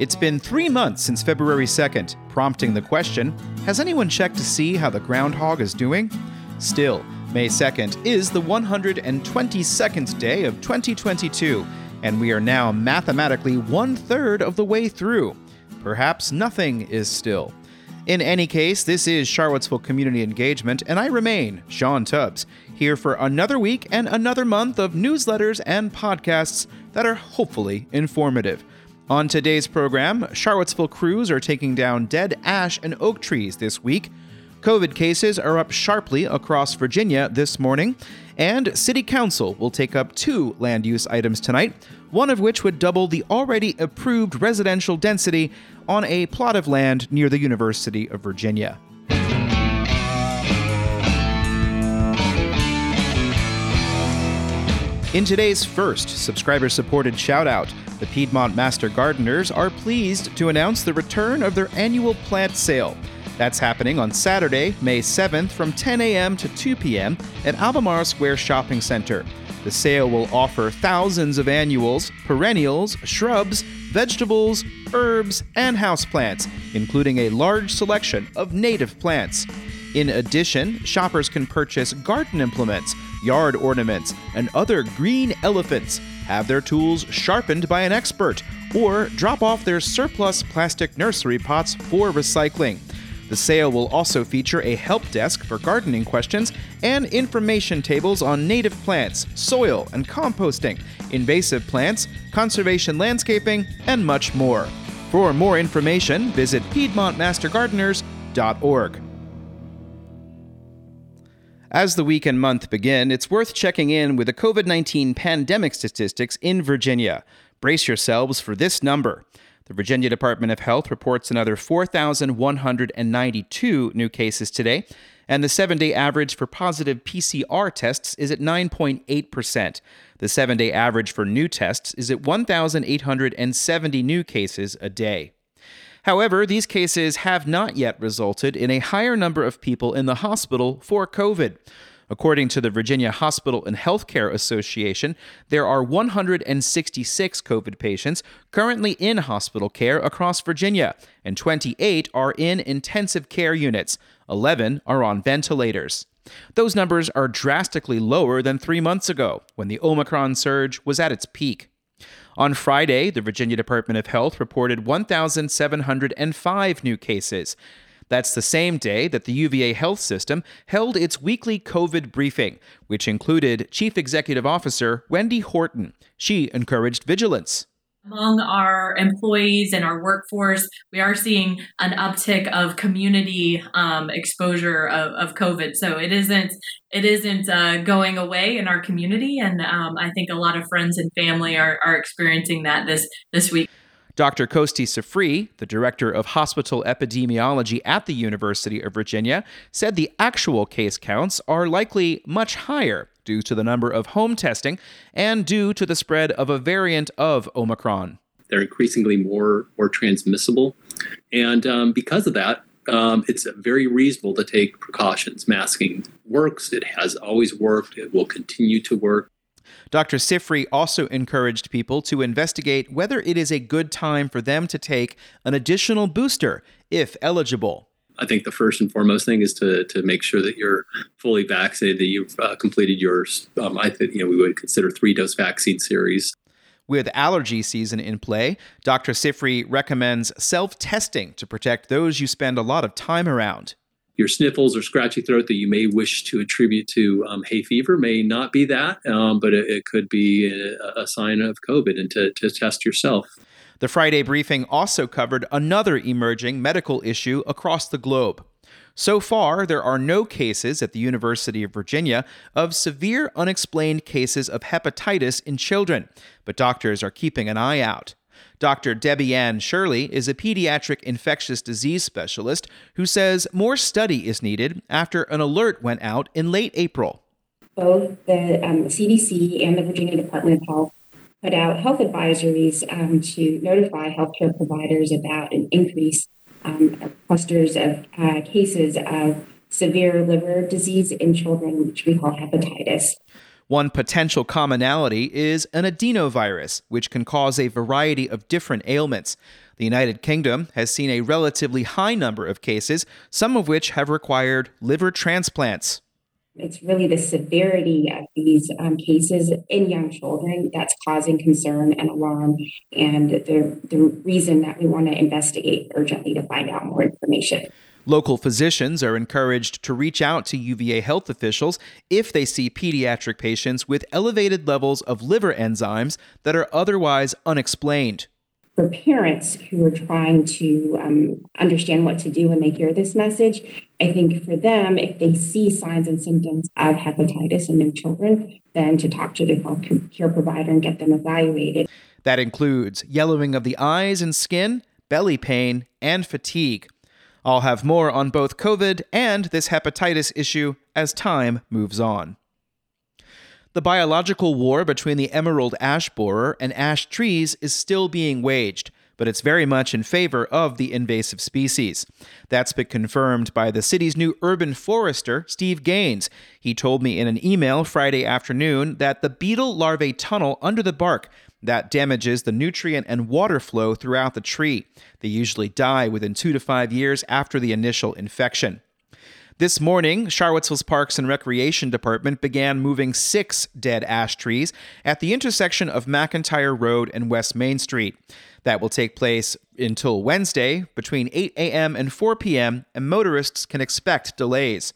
It's been three months since February 2nd, prompting the question Has anyone checked to see how the groundhog is doing? Still, May 2nd is the 122nd day of 2022, and we are now mathematically one third of the way through. Perhaps nothing is still. In any case, this is Charlottesville Community Engagement, and I remain Sean Tubbs, here for another week and another month of newsletters and podcasts that are hopefully informative. On today's program, Charlottesville crews are taking down dead ash and oak trees this week. COVID cases are up sharply across Virginia this morning, and City Council will take up two land use items tonight, one of which would double the already approved residential density on a plot of land near the University of Virginia. In today's first subscriber supported shout out, the Piedmont Master Gardeners are pleased to announce the return of their annual plant sale. That's happening on Saturday, May 7th from 10 a.m. to 2 p.m. at Albemarle Square Shopping Center. The sale will offer thousands of annuals, perennials, shrubs, vegetables, herbs, and houseplants, including a large selection of native plants. In addition, shoppers can purchase garden implements, yard ornaments, and other green elephants, have their tools sharpened by an expert, or drop off their surplus plastic nursery pots for recycling. The sale will also feature a help desk for gardening questions and information tables on native plants, soil and composting, invasive plants, conservation landscaping, and much more. For more information, visit PiedmontMasterGardeners.org. As the week and month begin, it's worth checking in with the COVID 19 pandemic statistics in Virginia. Brace yourselves for this number. The Virginia Department of Health reports another 4,192 new cases today, and the seven day average for positive PCR tests is at 9.8%. The seven day average for new tests is at 1,870 new cases a day. However, these cases have not yet resulted in a higher number of people in the hospital for COVID. According to the Virginia Hospital and Healthcare Association, there are 166 COVID patients currently in hospital care across Virginia, and 28 are in intensive care units. 11 are on ventilators. Those numbers are drastically lower than three months ago, when the Omicron surge was at its peak. On Friday, the Virginia Department of Health reported 1,705 new cases. That's the same day that the UVA Health System held its weekly COVID briefing, which included Chief Executive Officer Wendy Horton. She encouraged vigilance. Among our employees and our workforce, we are seeing an uptick of community um, exposure of, of, COVID. So it isn't it isn't uh, going away in our community, and um, I think a lot of friends and family are, are experiencing that this this week. Dr. Costi Sifri, the director of hospital epidemiology at the University of Virginia, said the actual case counts are likely much higher due to the number of home testing and due to the spread of a variant of Omicron. They're increasingly more, more transmissible. And um, because of that, um, it's very reasonable to take precautions. Masking works, it has always worked, it will continue to work. Dr. Sifri also encouraged people to investigate whether it is a good time for them to take an additional booster if eligible. I think the first and foremost thing is to to make sure that you're fully vaccinated, that you've uh, completed your. Um, I think you know we would consider three dose vaccine series. With allergy season in play, Dr. Sifri recommends self testing to protect those you spend a lot of time around your sniffles or scratchy throat that you may wish to attribute to um, hay fever may not be that, um, but it, it, could be a, a, sign of COVID and to, to test yourself. The Friday briefing also covered another emerging medical issue across the globe. So far, there are no cases at the University of Virginia of severe unexplained cases of hepatitis in children, but doctors are keeping an eye out. Dr. Debbie Ann Shirley is a pediatric infectious disease specialist who says more study is needed after an alert went out in late April. Both the um, CDC and the Virginia Department of Health put out health advisories um, to notify healthcare providers about an increase um, of clusters of uh, cases of severe liver disease in children, which we call hepatitis. One potential commonality is an adenovirus, which can cause a variety of different ailments. The United Kingdom has seen a relatively high number of cases, some of which have required liver transplants. It's really the severity of these um, cases in young children that's causing concern and alarm, and the, the reason that we want to investigate urgently to find out more information. Local physicians are encouraged to reach out to UVA health officials if they see pediatric patients with elevated levels of liver enzymes that are otherwise unexplained for parents who are trying to um, understand what to do when they hear this message, I think for them, if they see signs and symptoms of hepatitis in their children, then to talk to their health care provider and get them evaluated. That includes yellowing of the eyes and skin, belly pain, and fatigue. I'll have more on both COVID and this hepatitis issue as time moves on. The biological war between the emerald ash borer and ash trees is still being waged, but it's very much in favor of the invasive species. That's been confirmed by the city's new urban forester, Steve Gaines. He told me in an email Friday afternoon that the beetle larvae tunnel under the bark that damages the nutrient and water flow throughout the tree. They usually die within two to five years after the initial infection. This morning, Charlottesville's Parks and Recreation Department began moving six dead ash trees at the intersection of McIntyre Road and West Main Street. That will take place until Wednesday between 8 a.m. and 4 p.m., and motorists can expect delays.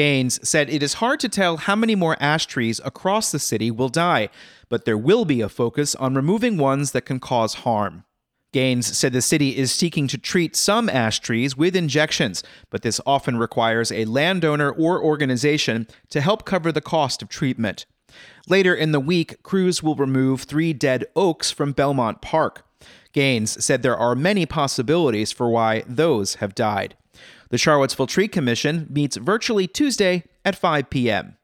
Gaines said it is hard to tell how many more ash trees across the city will die, but there will be a focus on removing ones that can cause harm. Gaines said the city is seeking to treat some ash trees with injections, but this often requires a landowner or organization to help cover the cost of treatment. Later in the week, crews will remove three dead oaks from Belmont Park. Gaines said there are many possibilities for why those have died. The Charlottesville Tree Commission meets virtually Tuesday at 5 p.m.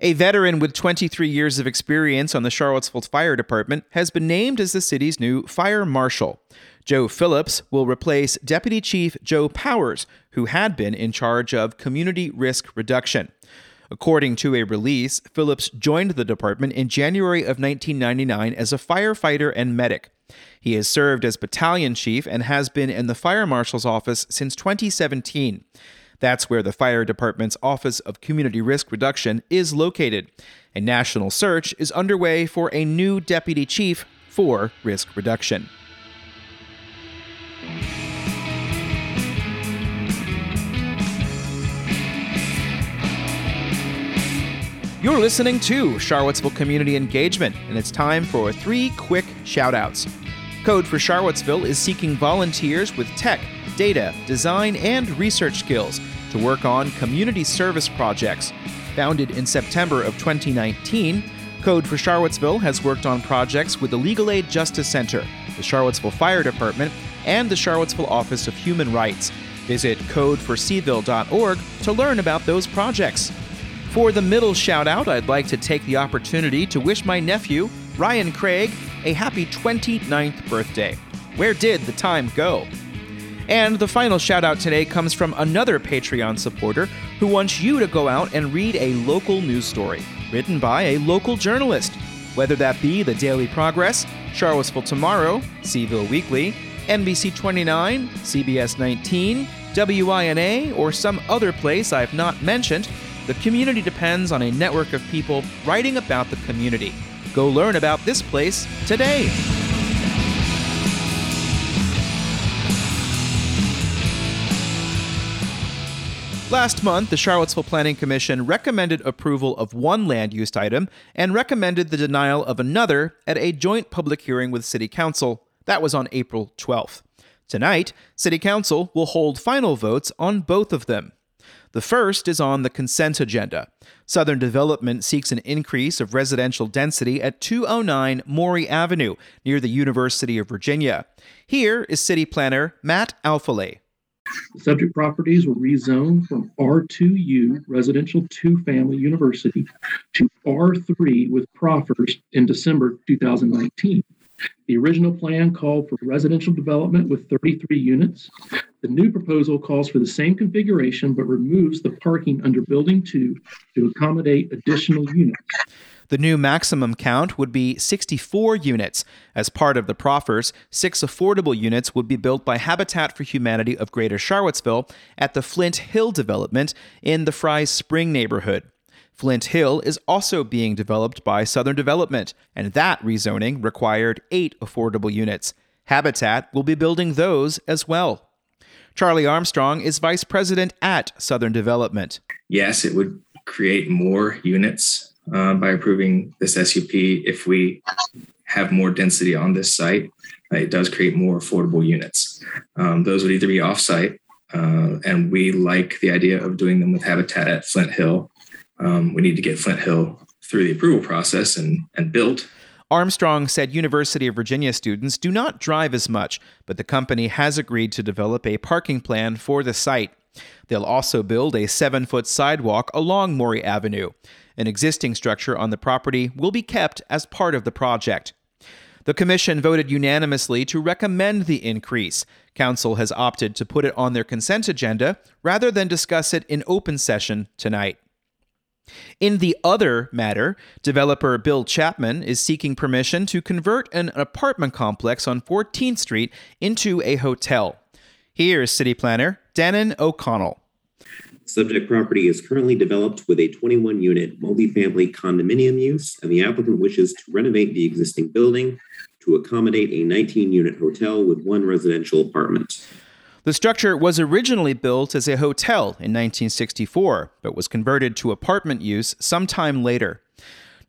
A veteran with 23 years of experience on the Charlottesville Fire Department has been named as the city's new fire marshal. Joe Phillips will replace Deputy Chief Joe Powers, who had been in charge of community risk reduction. According to a release, Phillips joined the department in January of 1999 as a firefighter and medic. He has served as battalion chief and has been in the fire marshal's office since 2017. That's where the fire department's Office of Community Risk Reduction is located. A national search is underway for a new deputy chief for risk reduction. You're listening to Charlottesville Community Engagement, and it's time for three quick shoutouts. Code for Charlottesville is seeking volunteers with tech data, design, and research skills to work on community service projects. Founded in September of 2019, Code for Charlottesville has worked on projects with the Legal Aid Justice Center, the Charlottesville Fire Department, and the Charlottesville Office of Human Rights. Visit codeforcville.org to learn about those projects. For the middle shout out, I'd like to take the opportunity to wish my nephew, Ryan Craig, a happy 29th birthday. Where did the time go? And the final shout out today comes from another Patreon supporter who wants you to go out and read a local news story written by a local journalist, whether that be the Daily Progress, Charlottesville Tomorrow, C-Ville Weekly, NBC 29, CBS 19, WINA, or some other place I've not mentioned. The community depends on a network of people writing about the community. Go learn about this place today. Last month, the Charlottesville Planning Commission recommended approval of one land use item and recommended the denial of another at a joint public hearing with City Council. That was on April 12th. Tonight, City Council will hold final votes on both of them. The first is on the consent agenda. Southern Development seeks an increase of residential density at 209 Maury Avenue near the University of Virginia. Here is City Planner Matt Alfele. The subject properties were rezoned from R2U residential two family university to R3 with proffers in December 2019. The original plan called for residential development with 33 units. The new proposal calls for the same configuration but removes the parking under Building 2 to accommodate additional units. The new maximum count would be 64 units. As part of the proffers, six affordable units would be built by Habitat for Humanity of Greater Charlottesville at the Flint Hill development in the Fry's Spring neighborhood. Flint Hill is also being developed by Southern Development, and that rezoning required eight affordable units. Habitat will be building those as well. Charlie Armstrong is vice president at Southern Development. Yes, it would create more units uh, by approving this SUP. If we have more density on this site, uh, it does create more affordable units. Um, those would either be offsite, uh, and we like the idea of doing them with Habitat at Flint Hill. Um, we need to get Flint Hill through the approval process and, and built. Armstrong said University of Virginia students do not drive as much, but the company has agreed to develop a parking plan for the site. They'll also build a seven foot sidewalk along Maury Avenue. An existing structure on the property will be kept as part of the project. The commission voted unanimously to recommend the increase. Council has opted to put it on their consent agenda rather than discuss it in open session tonight. In the other matter, developer Bill Chapman is seeking permission to convert an apartment complex on 14th Street into a hotel. Here's city planner Dannan O'Connell. Subject property is currently developed with a 21 unit multifamily condominium use, and the applicant wishes to renovate the existing building to accommodate a 19 unit hotel with one residential apartment. The structure was originally built as a hotel in 1964, but was converted to apartment use sometime later.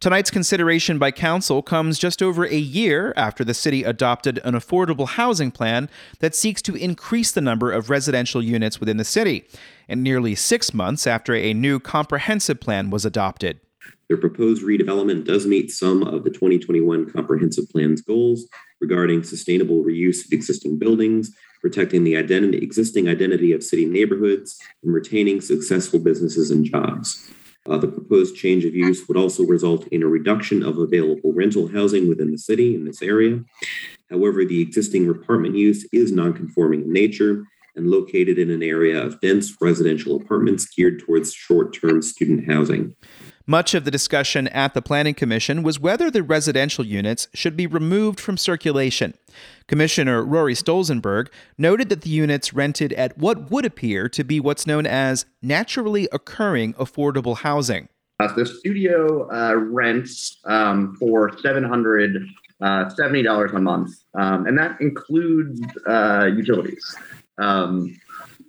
Tonight's consideration by Council comes just over a year after the city adopted an affordable housing plan that seeks to increase the number of residential units within the city, and nearly six months after a new comprehensive plan was adopted. The proposed redevelopment does meet some of the 2021 comprehensive plan's goals regarding sustainable reuse of existing buildings, protecting the identity, existing identity of city neighborhoods, and retaining successful businesses and jobs. Uh, the proposed change of use would also result in a reduction of available rental housing within the city in this area. However, the existing apartment use is nonconforming in nature and located in an area of dense residential apartments geared towards short term student housing. Much of the discussion at the Planning Commission was whether the residential units should be removed from circulation. Commissioner Rory Stolzenberg noted that the units rented at what would appear to be what's known as naturally occurring affordable housing. Uh, the studio uh, rents um, for $770 uh, a month, um, and that includes uh, utilities. Um,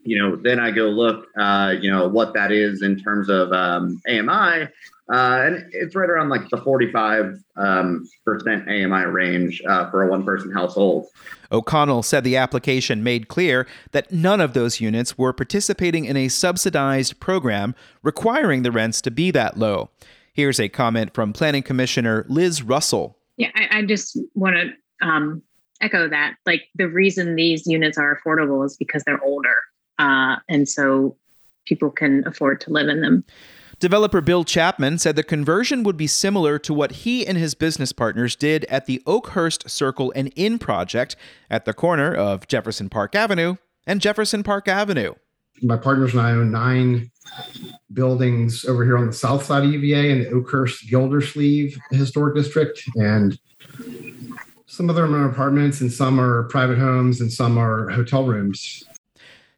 you know, then I go look, uh, you know, what that is in terms of um, AMI, uh, and it's right around like the 45 um, percent AMI range uh, for a one-person household. O'Connell said the application made clear that none of those units were participating in a subsidized program requiring the rents to be that low. Here's a comment from Planning Commissioner Liz Russell. Yeah, I, I just want to um, echo that. Like the reason these units are affordable is because they're older, uh, and so people can afford to live in them. Developer Bill Chapman said the conversion would be similar to what he and his business partners did at the Oakhurst Circle and Inn project at the corner of Jefferson Park Avenue and Jefferson Park Avenue. My partners and I own nine buildings over here on the south side of UVA in the Oakhurst Gildersleeve Historic District. And some of them are apartments and some are private homes and some are hotel rooms.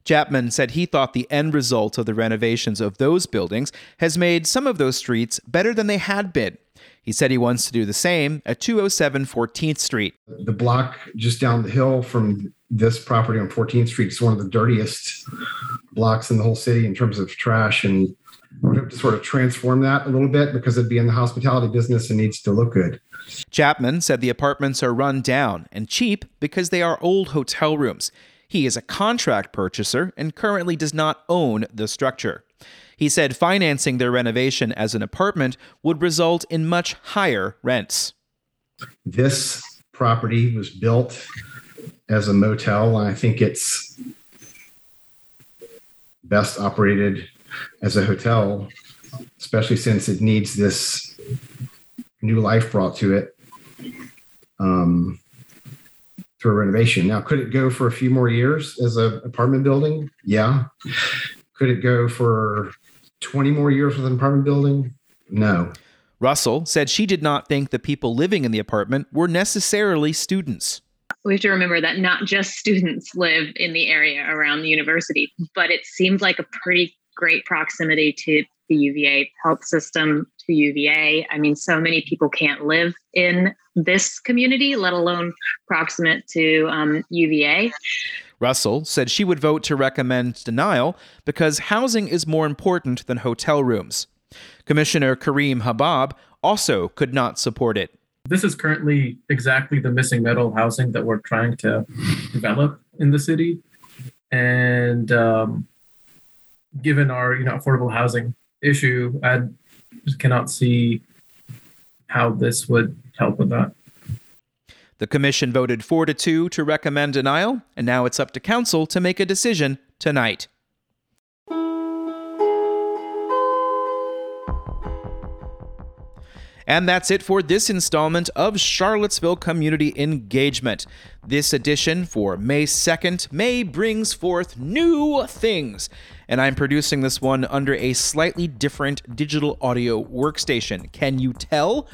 Chapman said he thought the end result of the renovations of those buildings has made some of those streets better than they had been. He said he wants to do the same at 207 14th Street. The block just down the hill from this property on 14th Street is one of the dirtiest blocks in the whole city in terms of trash. And we hope to sort of transform that a little bit because it'd be in the hospitality business and needs to look good. Chapman said the apartments are run down and cheap because they are old hotel rooms. He is a contract purchaser and currently does not own the structure. He said financing their renovation as an apartment would result in much higher rents. This property was built as a motel, and I think it's best operated as a hotel, especially since it needs this new life brought to it. Um, to a renovation. Now, could it go for a few more years as an apartment building? Yeah. Could it go for 20 more years with an apartment building? No. Russell said she did not think the people living in the apartment were necessarily students. We have to remember that not just students live in the area around the university, but it seems like a pretty great proximity to the UVA health system, to UVA. I mean, so many people can't live in this community, let alone proximate to um, UVA. Russell said she would vote to recommend denial because housing is more important than hotel rooms. Commissioner Karim Habbab also could not support it. This is currently exactly the missing middle housing that we're trying to develop in the city. And um, given our you know affordable housing issue, I just cannot see how this would help with that. The commission voted 4 to 2 to recommend denial, and now it's up to council to make a decision tonight. And that's it for this installment of Charlottesville Community Engagement. This edition for May 2nd, May brings forth new things. And I'm producing this one under a slightly different digital audio workstation. Can you tell?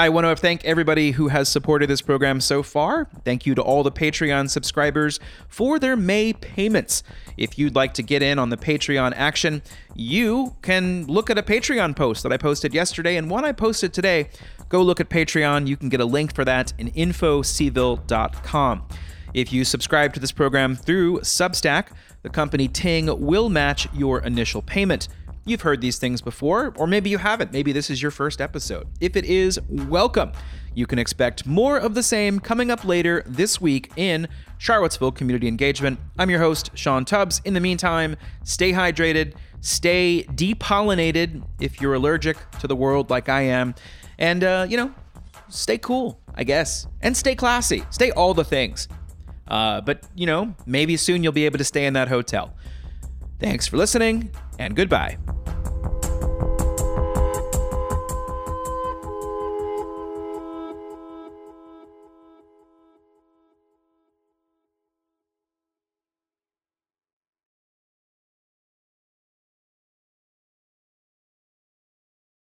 I want to thank everybody who has supported this program so far. Thank you to all the Patreon subscribers for their May payments. If you'd like to get in on the Patreon action, you can look at a Patreon post that I posted yesterday and one I posted today. Go look at Patreon. You can get a link for that in infocville.com. If you subscribe to this program through Substack, the company Ting will match your initial payment. You've heard these things before, or maybe you haven't. Maybe this is your first episode. If it is, welcome. You can expect more of the same coming up later this week in Charlottesville Community Engagement. I'm your host, Sean Tubbs. In the meantime, stay hydrated, stay depollinated if you're allergic to the world like I am, and, uh, you know, stay cool, I guess, and stay classy. Stay all the things. Uh, but, you know, maybe soon you'll be able to stay in that hotel. Thanks for listening, and goodbye.